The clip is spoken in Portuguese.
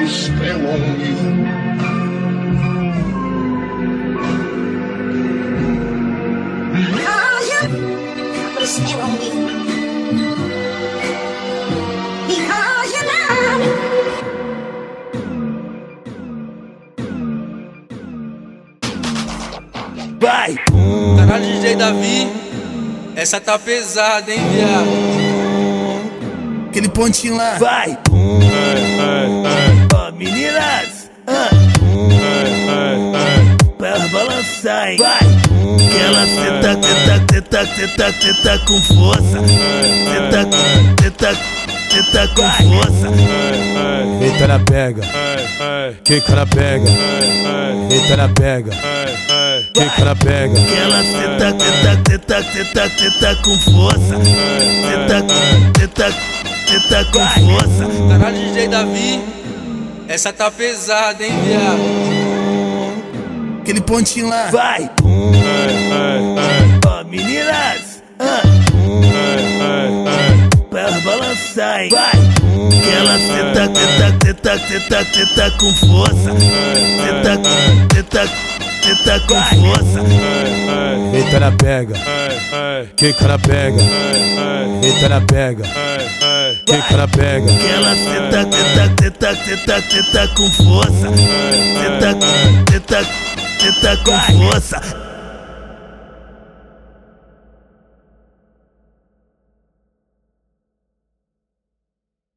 you. You me. Vai! Caralho, DJ Davi, essa tá pesada, hein, viado? Aquele pontinho lá. Vai! Ó, Balançar, hein? Vai! Que ela senta, senta, senta, senta, senta com força. Senta, senta, senta com força. Eita na pega, quica na pega, eita na pega, quica na pega, Que ela senta, senta, senta, senta, senta com força. Senta, senta, senta com força. Caralho, DJ Davi, essa tá pesada, hein, viado? Aquele pontinho lá. Vai! Ó, meninas! Ah. Pra balançar, hein? Vai! Que ela senta, senta, senta, senta, senta com força. Senta, senta, senta com força. eita na pega, quica na pega, eita na pega, quica na pega, Que ela senta, senta, senta, senta, senta com força. Senta, senta, senta com força.